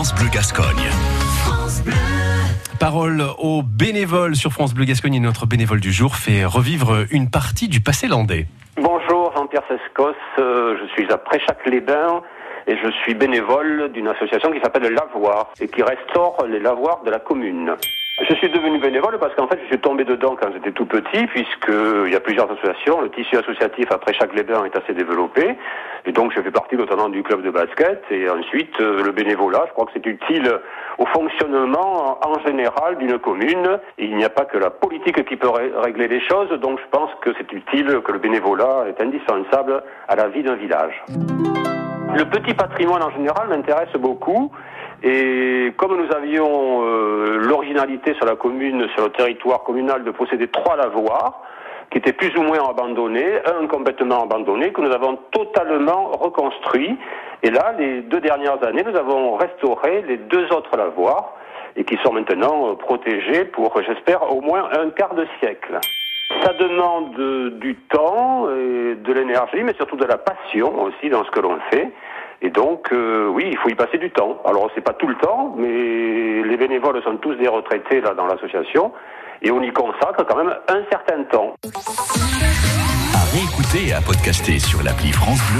France Bleu Gascogne. Parole aux bénévoles sur France Bleu Gascogne et notre bénévole du jour fait revivre une partie du passé landais. Bonjour, Jean-Pierre Sescos, euh, je suis à Préchac-les-Bains et je suis bénévole d'une association qui s'appelle Lavoir et qui restaure les lavoirs de la commune. Je suis devenu bénévole parce qu'en fait, je suis tombé dedans quand j'étais tout petit, puisqu'il y a plusieurs associations. Le tissu associatif après chaque bains est assez développé. Et donc, je fais partie notamment du club de basket. Et ensuite, euh, le bénévolat, je crois que c'est utile au fonctionnement en général d'une commune. Il n'y a pas que la politique qui peut régler les choses. Donc, je pense que c'est utile, que le bénévolat est indispensable à la vie d'un village. Le petit patrimoine en général m'intéresse beaucoup. Et comme nous avions euh, l'originalité sur la commune, sur le territoire communal, de posséder trois lavoirs, qui étaient plus ou moins abandonnés, un complètement abandonné, que nous avons totalement reconstruit. Et là, les deux dernières années, nous avons restauré les deux autres lavoirs, et qui sont maintenant euh, protégés pour, j'espère, au moins un quart de siècle. Ça demande du temps et de l'énergie, mais surtout de la passion aussi dans ce que l'on fait. Et donc, euh, oui, il faut y passer du temps. Alors, c'est pas tout le temps, mais les bénévoles sont tous des retraités là dans l'association, et on y consacre quand même un certain temps. À réécouter et à podcaster sur l'appli France Bleu.